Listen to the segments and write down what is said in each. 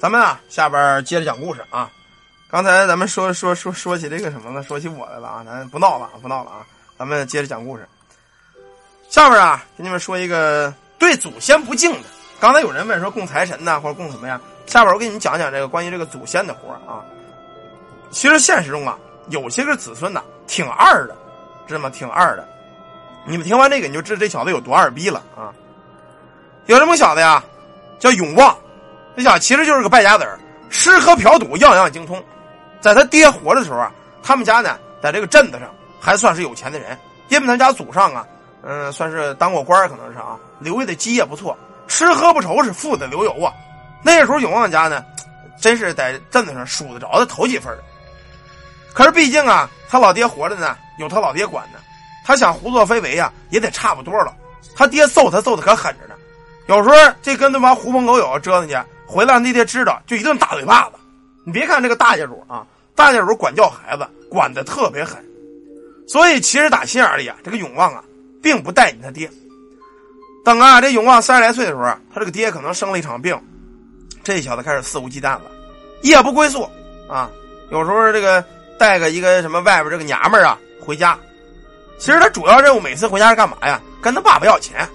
咱们啊，下边接着讲故事啊。刚才咱们说说说说起这个什么了，说起我来了啊，咱不闹了，不闹了啊。咱们接着讲故事。下边啊，给你们说一个对祖先不敬的。刚才有人问说供财神呐，或者供什么呀？下边我给你们讲讲这个关于这个祖先的活啊。其实现实中啊，有些个子孙呐，挺二的，知道吗？挺二的。你们听完这个，你就知道这小子有多二逼了啊！有这么小子呀，叫永旺，这小子其实就是个败家子儿，吃喝嫖赌样样精通。在他爹活的时候啊，他们家呢，在这个镇子上还算是有钱的人，因为他家祖上啊，嗯，算是当过官可能是啊，留下的基业不错，吃喝不愁，是富得流油啊。那时候永旺家呢，真是在镇子上数得着的头几份可是毕竟啊，他老爹活着呢，有他老爹管呢。他想胡作非为呀，也得差不多了。他爹揍他揍的可狠着呢，有时候这跟他妈狐朋狗友折腾去，回来让他爹知道就一顿大嘴巴子。你别看这个大家主啊，大家主管教孩子管的特别狠，所以其实打心眼里啊，这个永旺啊，并不待见他爹。等啊，这永旺三十来岁的时候，他这个爹可能生了一场病，这小子开始肆无忌惮了，夜不归宿啊。有时候这个带个一个什么外边这个娘们啊回家。其实他主要任务每次回家是干嘛呀？跟他爸爸要钱。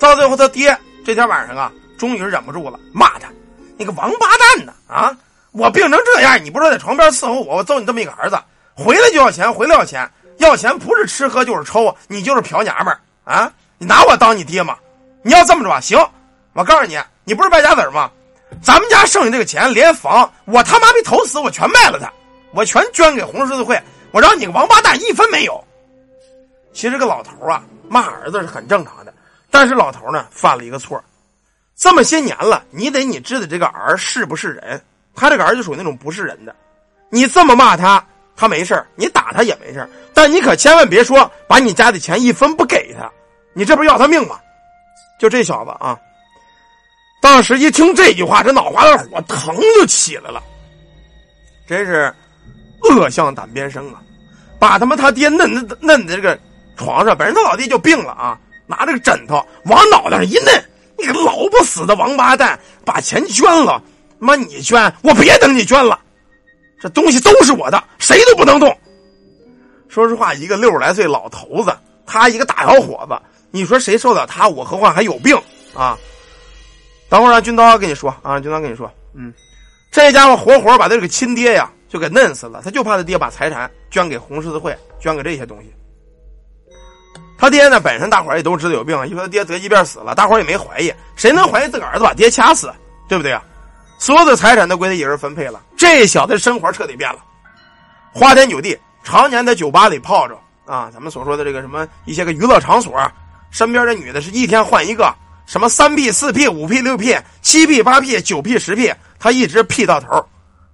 到最后他爹这天晚上啊，终于是忍不住了，骂他：“你个王八蛋呢！啊，我病成这样，你不是在床边伺候我，我揍你这么一个儿子，回来就要钱，回来要钱，要钱不是吃喝就是抽，你就是嫖娘们啊！你拿我当你爹吗？你要这么着吧行，我告诉你，你不是败家子吗？咱们家剩下这个钱，连房我他妈没投死，我全卖了他，我全捐给红十字会，我让你个王八蛋一分没有。”其实这个老头啊，骂儿子是很正常的，但是老头呢犯了一个错这么些年了，你得你知道这个儿是不是人？他这个儿就属于那种不是人的。你这么骂他，他没事你打他也没事但你可千万别说把你家的钱一分不给他，你这不是要他命吗？就这小子啊，当时一听这句话，这脑瓜子火腾就起来了，真是恶向胆边生啊！把他妈他爹嫩嫩嫩的这个。床上，本人他老弟就病了啊！拿这个枕头往脑袋上一摁，你个老不死的王八蛋，把钱捐了！妈，你捐，我别等你捐了，这东西都是我的，谁都不能动。说实话，一个六十来岁老头子，他一个大小伙子，你说谁受得了他？我何况还有病啊！等会儿让军刀跟你说啊，军刀跟你说，嗯，这家伙活活把他这个亲爹呀就给弄死了，他就怕他爹把财产捐给红十字会，捐给这些东西。他爹呢，本身大伙儿也都知道有病，因为他爹得疾病死了，大伙儿也没怀疑，谁能怀疑自个儿子把爹掐死，对不对啊？所有的财产都归他一人分配了，这小子生活彻底变了，花天酒地，常年在酒吧里泡着啊，咱们所说的这个什么一些个娱乐场所，身边的女的是一天换一个，什么三 P、四 P、五 P、六 P、七 P、八 P、九 P、十 P，他一直 P 到头。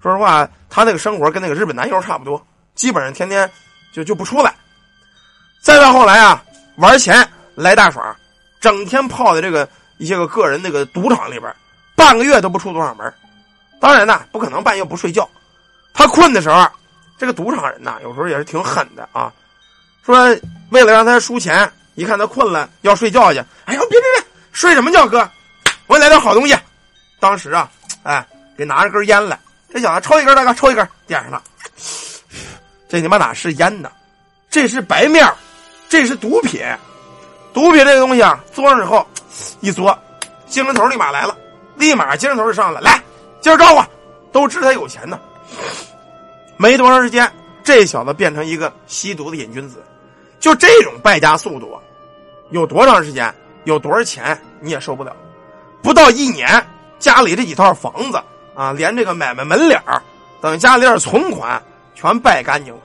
说实话，他那个生活跟那个日本男优差不多，基本上天天就就不出来。再到后来啊。玩钱来大耍，整天泡在这个一些个个人那个赌场里边，半个月都不出多少门。当然呢，不可能半夜不睡觉。他困的时候，这个赌场人呐，有时候也是挺狠的啊。说为了让他输钱，一看他困了要睡觉去，哎呦别别别，睡什么觉哥？我给你来点好东西。当时啊，哎，给拿着根烟来，这小子抽一根，大哥抽一根，点上了。这他妈哪是烟呢？这是白面。这是毒品，毒品这个东西啊，嘬上以后，一嘬，精神头立马来了，立马精神头就上来，来，今儿招呼，都知他有钱呢。没多长时间，这小子变成一个吸毒的瘾君子，就这种败家速度啊，有多长时间，有多少钱你也受不了。不到一年，家里这几套房子啊，连这个买卖门脸等家里点存款全败干净了。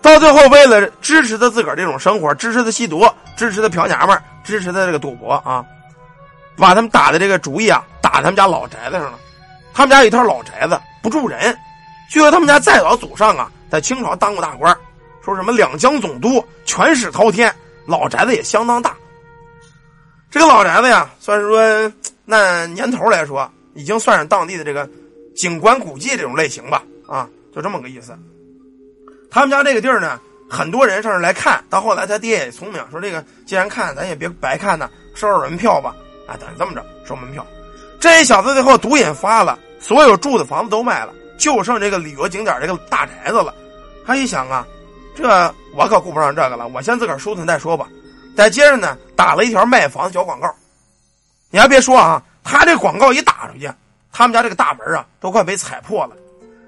到最后，为了支持他自个儿这种生活，支持他吸毒，支持他嫖娘们支持他这个赌博啊，把他们打的这个主意啊，打他们家老宅子上了。他们家有一套老宅子，不住人。据说他们家再早祖上啊，在清朝当过大官，说什么两江总督，权势滔天，老宅子也相当大。这个老宅子呀，算是说那年头来说，已经算是当地的这个景观古迹这种类型吧，啊，就这么个意思。他们家这个地儿呢，很多人上这来看。到后来，他爹也聪明，说这个既然看，咱也别白看呢，收收门票吧。啊，等于这么着，收门票。这小子最后毒瘾发了，所有住的房子都卖了，就剩这个旅游景点这个大宅子了。他一想啊，这我可顾不上这个了，我先自个儿收存再说吧。再接着呢，打了一条卖房的小广告。你还别说啊，他这广告一打出去，他们家这个大门啊都快被踩破了，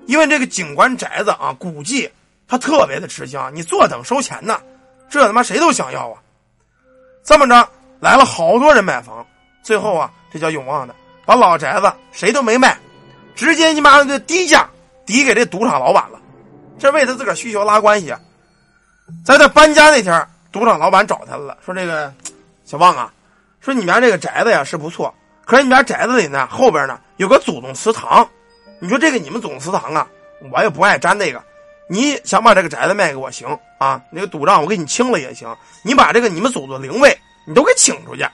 因为这个景观宅子啊，估计他特别的吃香，你坐等收钱呢，这他妈谁都想要啊。这么着来了好多人买房，最后啊，这叫永旺的把老宅子谁都没卖，直接你妈的低价抵给这赌场老板了。这为他自个儿需求拉关系啊，在他搬家那天，赌场老板找他了，说：“这个小旺啊，说你们家这个宅子呀是不错，可是你们家宅子里呢后边呢有个祖宗祠堂，你说这个你们祖宗祠堂啊，我也不爱沾那个。你想把这个宅子卖给我行啊？那个赌账我给你清了也行，你把这个你们祖宗灵位你都给请出去。”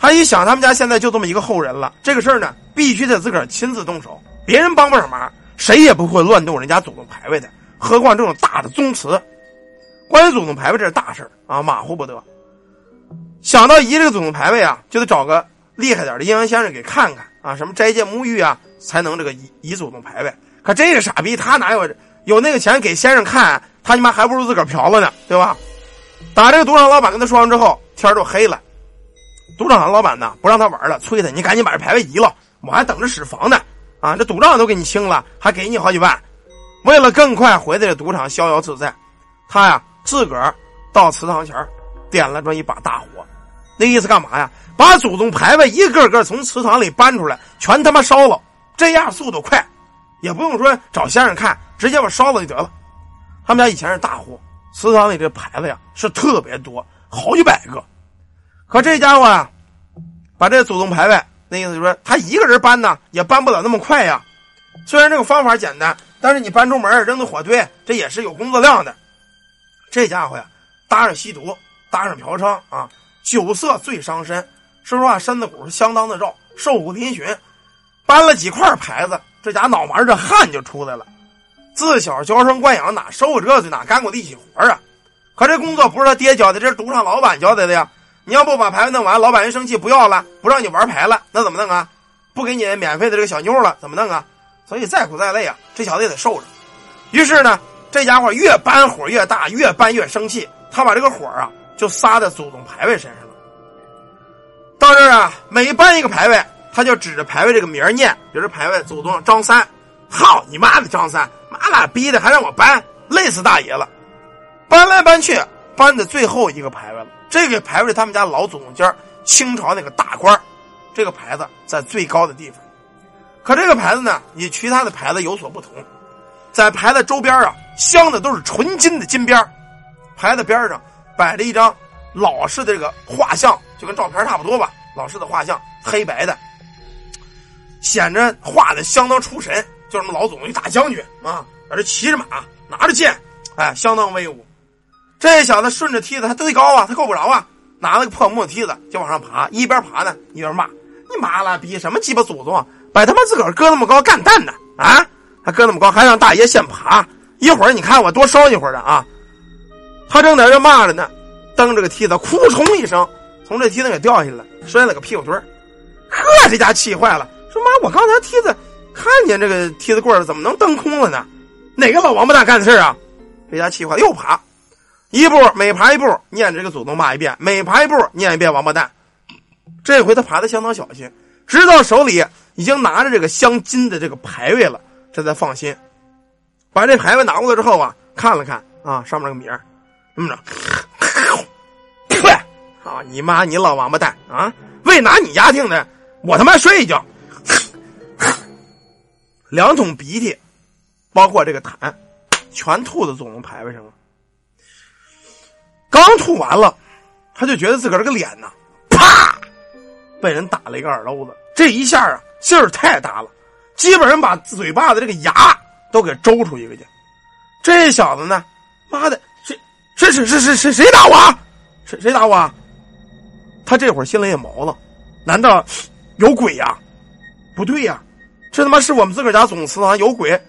他一想，他们家现在就这么一个后人了，这个事儿呢必须得自个儿亲自动手，别人帮不上忙。谁也不会乱动人家祖宗牌位的，何况这种大的宗祠。关于祖宗牌位这是大事啊，马虎不得。想到移这个祖宗牌位啊，就得找个厉害点的阴阳先生给看看啊，什么斋戒沐浴啊，才能这个移移祖宗牌位。可这个傻逼他哪有有那个钱给先生看？他你妈还不如自个儿嫖了呢，对吧？打这个赌场老板跟他说完之后，天就黑了。赌场的老板呢不让他玩了，催他你赶紧把这牌位移了，我还等着使房呢。啊，这赌账都给你清了，还给你好几万。为了更快回到这赌场逍遥自在，他呀自个儿到祠堂前点了这么一把大火，那意思干嘛呀？把祖宗牌位一个个从祠堂里搬出来，全他妈烧了。这样速度快，也不用说找先生看，直接把烧了就得了。他们家以前是大户，祠堂里这牌子呀是特别多，好几百个。可这家伙啊，把这祖宗牌位。那意思就是说，他一个人搬呢，也搬不了那么快呀。虽然这个方法简单，但是你搬出门扔到火堆，这也是有工作量的。这家伙呀，搭上吸毒，搭上嫖娼啊，酒色最伤身。说实话，身子骨是相当的肉，瘦骨嶙峋。搬了几块牌子，这家脑门这汗就出来了。自小娇生惯养，哪受过这罪哪干过力气活啊？可这工作不是他爹交的，这是赌场老板交代的呀。你要不把牌弄完，老板一生气不要了，不让你玩牌了，那怎么弄啊？不给你免费的这个小妞了，怎么弄啊？所以再苦再累啊，这小子也得受着。于是呢，这家伙越搬火越大，越搬越生气，他把这个火啊就撒在祖宗牌位身上了。到这儿啊，每搬一个牌位，他就指着牌位这个名念，比如牌位祖宗张三，好你妈的张三，妈了逼的还让我搬，累死大爷了。搬来搬去，搬的最后一个牌位了。这个牌位他们家老祖宗家清朝那个大官这个牌子在最高的地方。可这个牌子呢，与其他的牌子有所不同，在牌子周边啊，镶的都是纯金的金边牌子边上摆着一张老式的这个画像，就跟照片差不多吧，老式的画像，黑白的，显着画的相当出神，就什么老祖宗一大将军啊，在这骑着马，拿着剑，哎，相当威武。这小子顺着梯子，他忒高啊，他够不着啊！拿了个破木梯子就往上爬，一边爬呢一边骂：“你妈了逼，什么鸡巴祖宗，把他妈自个儿搁那么高干蛋呢？啊，还搁那么高，还让大爷先爬！一会儿你看我多烧一会儿的啊！”他正在这骂着呢，蹬着个梯子，哭冲一声，从这梯子给掉下来，摔了个屁股墩儿。呵，这家气坏了，说：“妈，我刚才梯子看见这个梯子棍怎么能蹬空了呢？哪个老王八蛋干的事啊？”这家气坏了，又爬。一步每爬一步，念这个祖宗骂一遍；每爬一步，念一遍王八蛋。这回他爬的相当小心，直到手里已经拿着这个镶金的这个牌位了，这才放心。把这牌位拿过来之后啊，看了看啊，上面那个名儿，这么着，呸！啊，你妈，你老王八蛋啊！为拿你家听的，我他妈睡一觉。两桶鼻涕，包括这个痰，全吐到总龙牌位上了。刚吐完了，他就觉得自个儿这个脸呐，啪，被人打了一个耳漏子。这一下啊，劲儿太大了，基本上把嘴巴的这个牙都给周出一个去。这小子呢，妈的，谁谁谁谁谁谁谁打我？谁谁打我？他这会儿心里也毛了，难道有鬼呀？不对呀，这他妈是我们自个儿家总祠堂有鬼，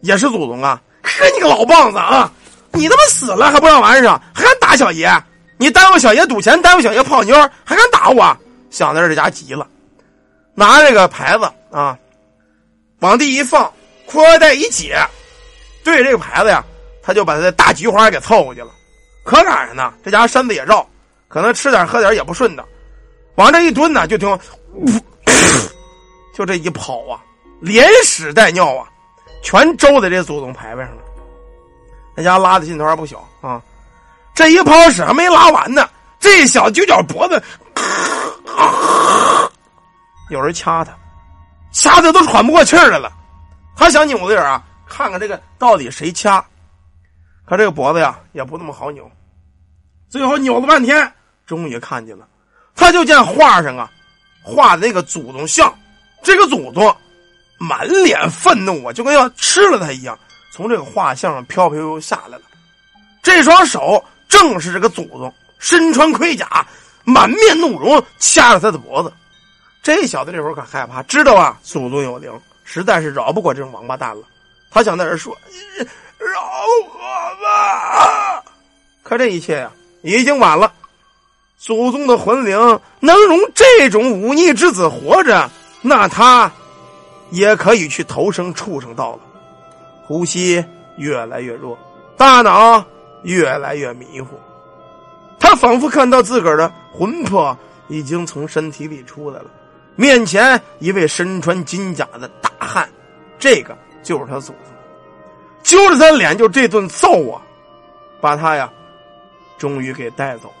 也是祖宗啊！呵，你个老棒子啊！你他妈死了还不让完事还敢打小爷？你耽误小爷赌钱，耽误小爷泡妞，还敢打我？想在这家急了，拿这个牌子啊，往地一放，裤腰带一解，对这个牌子呀，他就把他的大菊花给凑过去了。可赶上呢，这家伙身子也绕，可能吃点喝点也不顺当，往这一蹲呢，就听，就这一跑啊，连屎带尿啊，全周在这祖宗牌位上了。那家拉的劲头还不小啊！这一泡屎还没拉完呢，这小九角脖子，有人掐他，掐的都喘不过气来了。他想扭着啊，看看这个到底谁掐。可这个脖子呀，也不那么好扭。最后扭了半天，终于看见了。他就见画上啊，画的那个祖宗像，这个祖宗满脸愤怒啊，就跟要吃了他一样，从这个画像上飘飘悠下来了。这双手正是这个祖宗，身穿盔甲，满面怒容，掐着他的脖子。这小子这会儿可害怕，知道啊，祖宗有灵，实在是饶不过这种王八蛋了。他想在这说。饶我吧！可这一切呀，已经晚了。祖宗的魂灵能容这种忤逆之子活着，那他也可以去投生畜生道了。呼吸越来越弱，大脑越来越迷糊。他仿佛看到自个儿的魂魄已经从身体里出来了。面前一位身穿金甲的大汉，这个就是他祖宗。揪着他脸就这顿揍啊，把他呀，终于给带走了。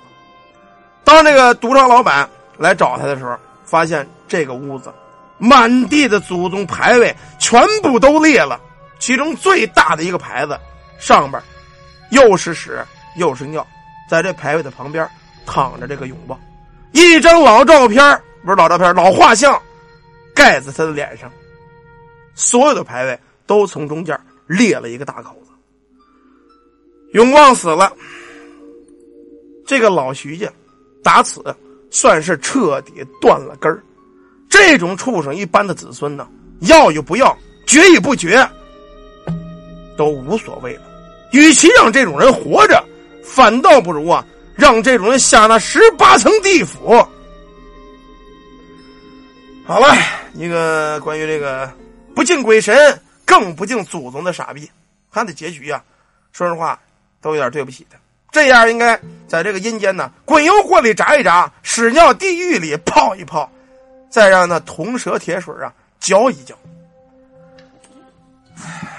当这个赌场老板来找他的时候，发现这个屋子满地的祖宗牌位全部都裂了，其中最大的一个牌子上边又是屎又是尿，在这牌位的旁边躺着这个永旺，一张老照片不是老照片老画像盖在他的脸上，所有的牌位都从中间。裂了一个大口子，永旺死了。这个老徐家，打此算是彻底断了根儿。这种畜生一般的子孙呢，要与不要，绝与不绝，都无所谓了。与其让这种人活着，反倒不如啊，让这种人下那十八层地府。好了，一个关于这个不敬鬼神。更不敬祖宗的傻逼，他的结局呀，说实话都有点对不起他。这样应该在这个阴间呢，滚油锅里炸一炸，屎尿地狱里泡一泡，再让那铜蛇铁水啊嚼一嚼唉